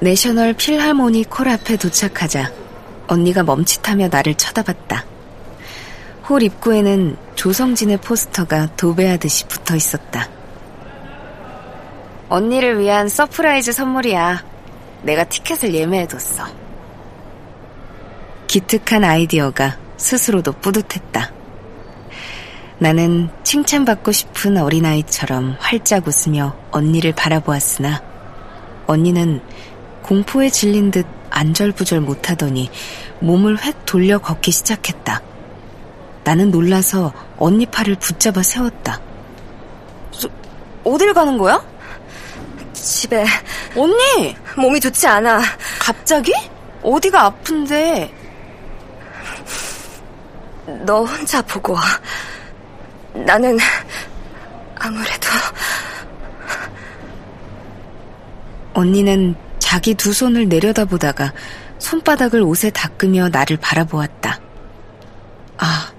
내셔널 필하모니 홀 앞에 도착하자 언니가 멈칫하며 나를 쳐다봤다. 홀 입구에는 조성진의 포스터가 도배하듯이 붙어 있었다. 언니를 위한 surprise 선물이야. 내가 티켓을 예매해뒀어. 기특한 아이디어가 스스로도 뿌듯했다. 나는 칭찬받고 싶은 어린아이처럼 활짝 웃으며 언니를 바라보았으나 언니는 공포에 질린 듯 안절부절 못하더니 몸을 획 돌려 걷기 시작했다. 나는 놀라서 언니 팔을 붙잡아 세웠다. 저, 어딜 가는 거야? 집에. 언니! 몸이 좋지 않아. 갑자기? 어디가 아픈데? 너 혼자 보고 와. 나는 아무래도 언니는 자기 두 손을 내려다보다가 손바닥을 옷에 닦으며 나를 바라보았다. 아,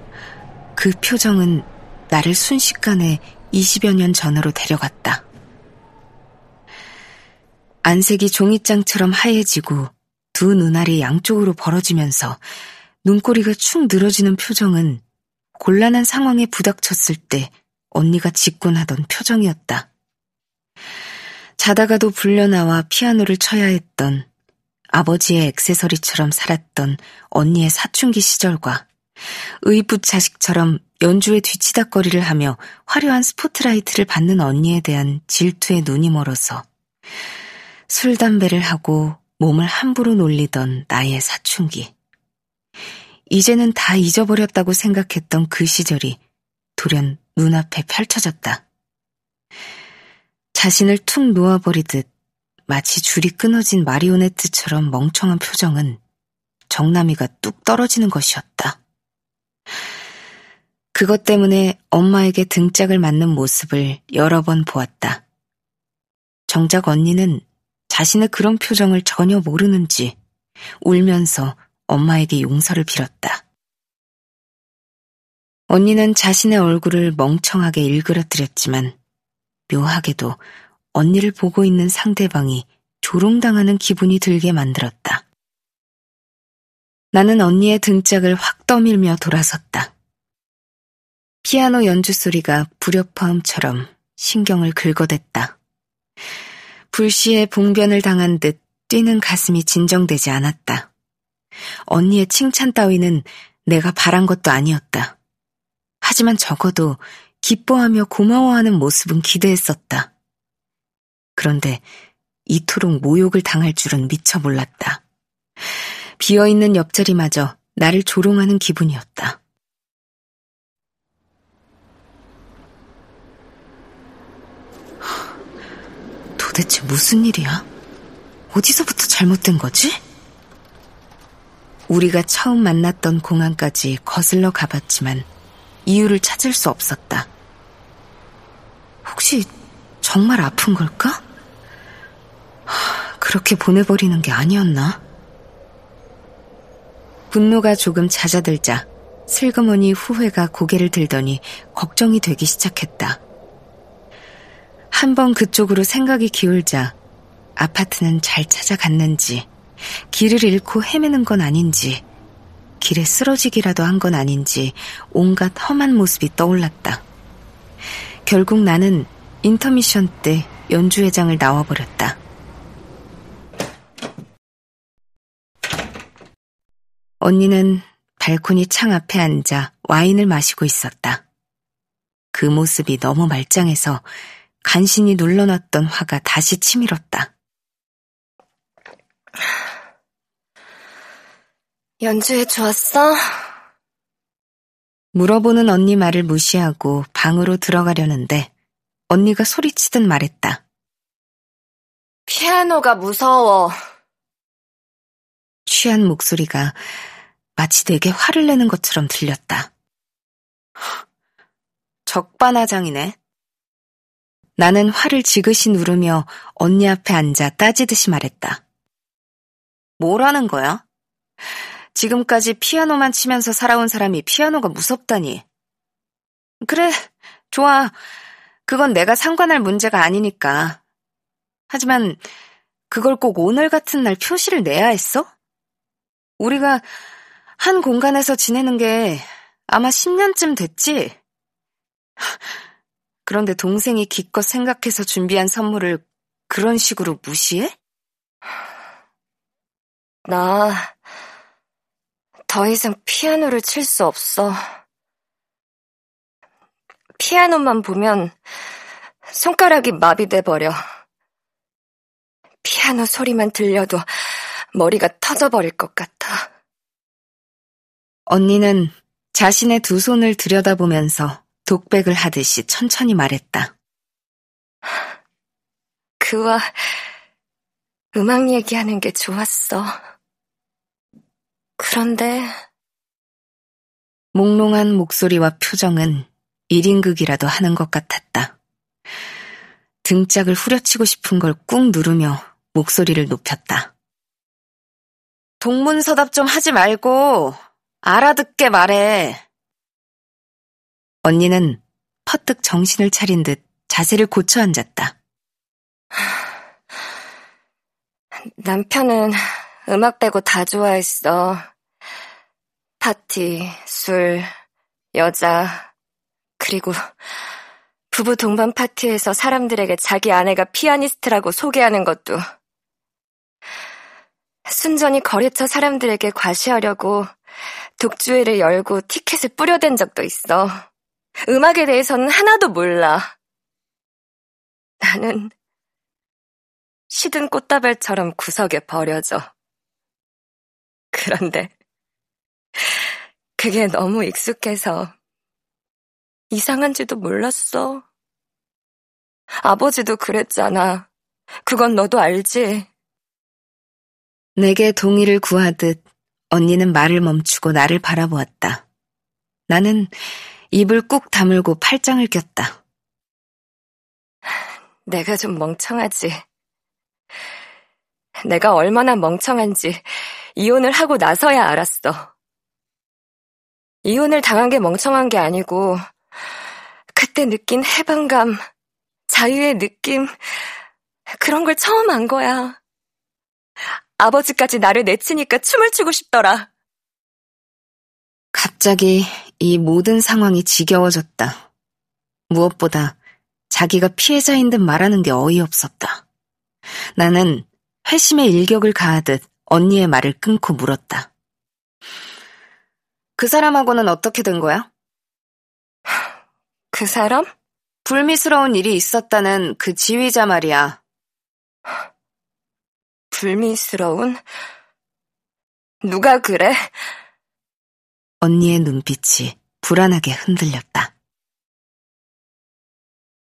그 표정은 나를 순식간에 20여 년 전으로 데려갔다. 안색이 종이장처럼 하얘지고 두 눈알이 양쪽으로 벌어지면서 눈꼬리가 축 늘어지는 표정은 곤란한 상황에 부닥쳤을 때 언니가 짓곤 하던 표정이었다. 자다가도 불려나와 피아노를 쳐야 했던 아버지의 액세서리처럼 살았던 언니의 사춘기 시절과 의붓 자식처럼 연주에 뒤치다거리를 하며 화려한 스포트라이트를 받는 언니에 대한 질투에 눈이 멀어서 술, 담배를 하고 몸을 함부로 놀리던 나의 사춘기. 이제는 다 잊어버렸다고 생각했던 그 시절이 돌연 눈앞에 펼쳐졌다. 자신을 툭 놓아버리듯 마치 줄이 끊어진 마리오네트처럼 멍청한 표정은 정남이가 뚝 떨어지는 것이었다. 그것 때문에 엄마에게 등짝을 맞는 모습을 여러 번 보았다. 정작 언니는 자신의 그런 표정을 전혀 모르는지 울면서 엄마에게 용서를 빌었다. 언니는 자신의 얼굴을 멍청하게 일그러뜨렸지만 묘하게도 언니를 보고 있는 상대방이 조롱당하는 기분이 들게 만들었다. 나는 언니의 등짝을 확 떠밀며 돌아섰다. 피아노 연주 소리가 불협화음처럼 신경을 긁어댔다. 불시에 봉변을 당한 듯 뛰는 가슴이 진정되지 않았다. 언니의 칭찬 따위는 내가 바란 것도 아니었다. 하지만 적어도 기뻐하며 고마워하는 모습은 기대했었다. 그런데 이토록 모욕을 당할 줄은 미처 몰랐다. 비어있는 옆자리마저 나를 조롱하는 기분이었다. 도대체 무슨 일이야? 어디서부터 잘못된 거지? 우리가 처음 만났던 공항까지 거슬러 가봤지만 이유를 찾을 수 없었다. 혹시 정말 아픈 걸까? 그렇게 보내버리는 게 아니었나? 분노가 조금 잦아들자 슬그머니 후회가 고개를 들더니 걱정이 되기 시작했다. 한번 그쪽으로 생각이 기울자 아파트는 잘 찾아갔는지 길을 잃고 헤매는 건 아닌지 길에 쓰러지기라도 한 건 아닌지 온갖 험한 모습이 떠올랐다. 결국 나는 인터미션 때 연주회장을 나와버렸다. 언니는 발코니 창 앞에 앉아 와인을 마시고 있었다. 그 모습이 너무 말짱해서 간신히 눌러놨던 화가 다시 치밀었다. 연주해 좋았어? 물어보는 언니 말을 무시하고 방으로 들어가려는데 언니가 소리치듯 말했다. 피아노가 무서워. 취한 목소리가 마치 내게 화를 내는 것처럼 들렸다. 적반하장이네. 나는 화를 지그시 누르며 언니 앞에 앉아 따지듯이 말했다. 뭐라는 거야? 지금까지 피아노만 치면서 살아온 사람이 피아노가 무섭다니. 그래, 좋아. 그건 내가 상관할 문제가 아니니까. 하지만 그걸 꼭 오늘 같은 날 표시를 내야 했어? 우리가 한 공간에서 지내는 게 아마 10년쯤 됐지? 그런데 동생이 기껏 생각해서 준비한 선물을 그런 식으로 무시해? 나, 더 이상 피아노를 칠 수 없어. 피아노만 보면 손가락이 마비돼 버려. 피아노 소리만 들려도 머리가 터져버릴 것 같아. 언니는 자신의 두 손을 들여다보면서 독백을 하듯이 천천히 말했다. 그와 음악 얘기하는 게 좋았어. 그런데 몽롱한 목소리와 표정은 1인극이라도 하는 것 같았다. 등짝을 후려치고 싶은 걸 꾹 누르며 목소리를 높였다. 동문서답 좀 하지 말고 알아듣게 말해. 언니는 퍼뜩 정신을 차린 듯 자세를 고쳐 앉았다. 남편은 음악 빼고 다 좋아했어. 파티, 술, 여자, 그리고 부부 동반 파티에서 사람들에게 자기 아내가 피아니스트라고 소개하는 것도 순전히 거래처 사람들에게 과시하려고 독주회를 열고 티켓을 뿌려댄 적도 있어. 음악에 대해서는 하나도 몰라. 나는 시든 꽃다발처럼 구석에 버려져. 그런데 그게 너무 익숙해서 이상한지도 몰랐어. 아버지도 그랬잖아. 그건 너도 알지? 내게 동의를 구하듯 언니는 말을 멈추고 나를 바라보았다. 나는 입을 꾹 다물고 팔짱을 꼈다. 내가 좀 멍청하지. 내가 얼마나 멍청한지 이혼을 하고 나서야 알았어. 이혼을 당한 게 멍청한 게 아니고, 그때 느낀 해방감, 자유의 느낌, 그런 걸 처음 안 거야. 아버지까지 나를 내치니까 춤을 추고 싶더라. 갑자기 이 모든 상황이 지겨워졌다. 무엇보다 자기가 피해자인 듯 말하는 게 어이없었다. 나는 회심의 일격을 가하듯 언니의 말을 끊고 물었다. 그 사람하고는 어떻게 된 거야? 그 사람? 불미스러운 일이 있었다는 그 지휘자 말이야. 불미스러운? 누가 그래? 언니의 눈빛이 불안하게 흔들렸다.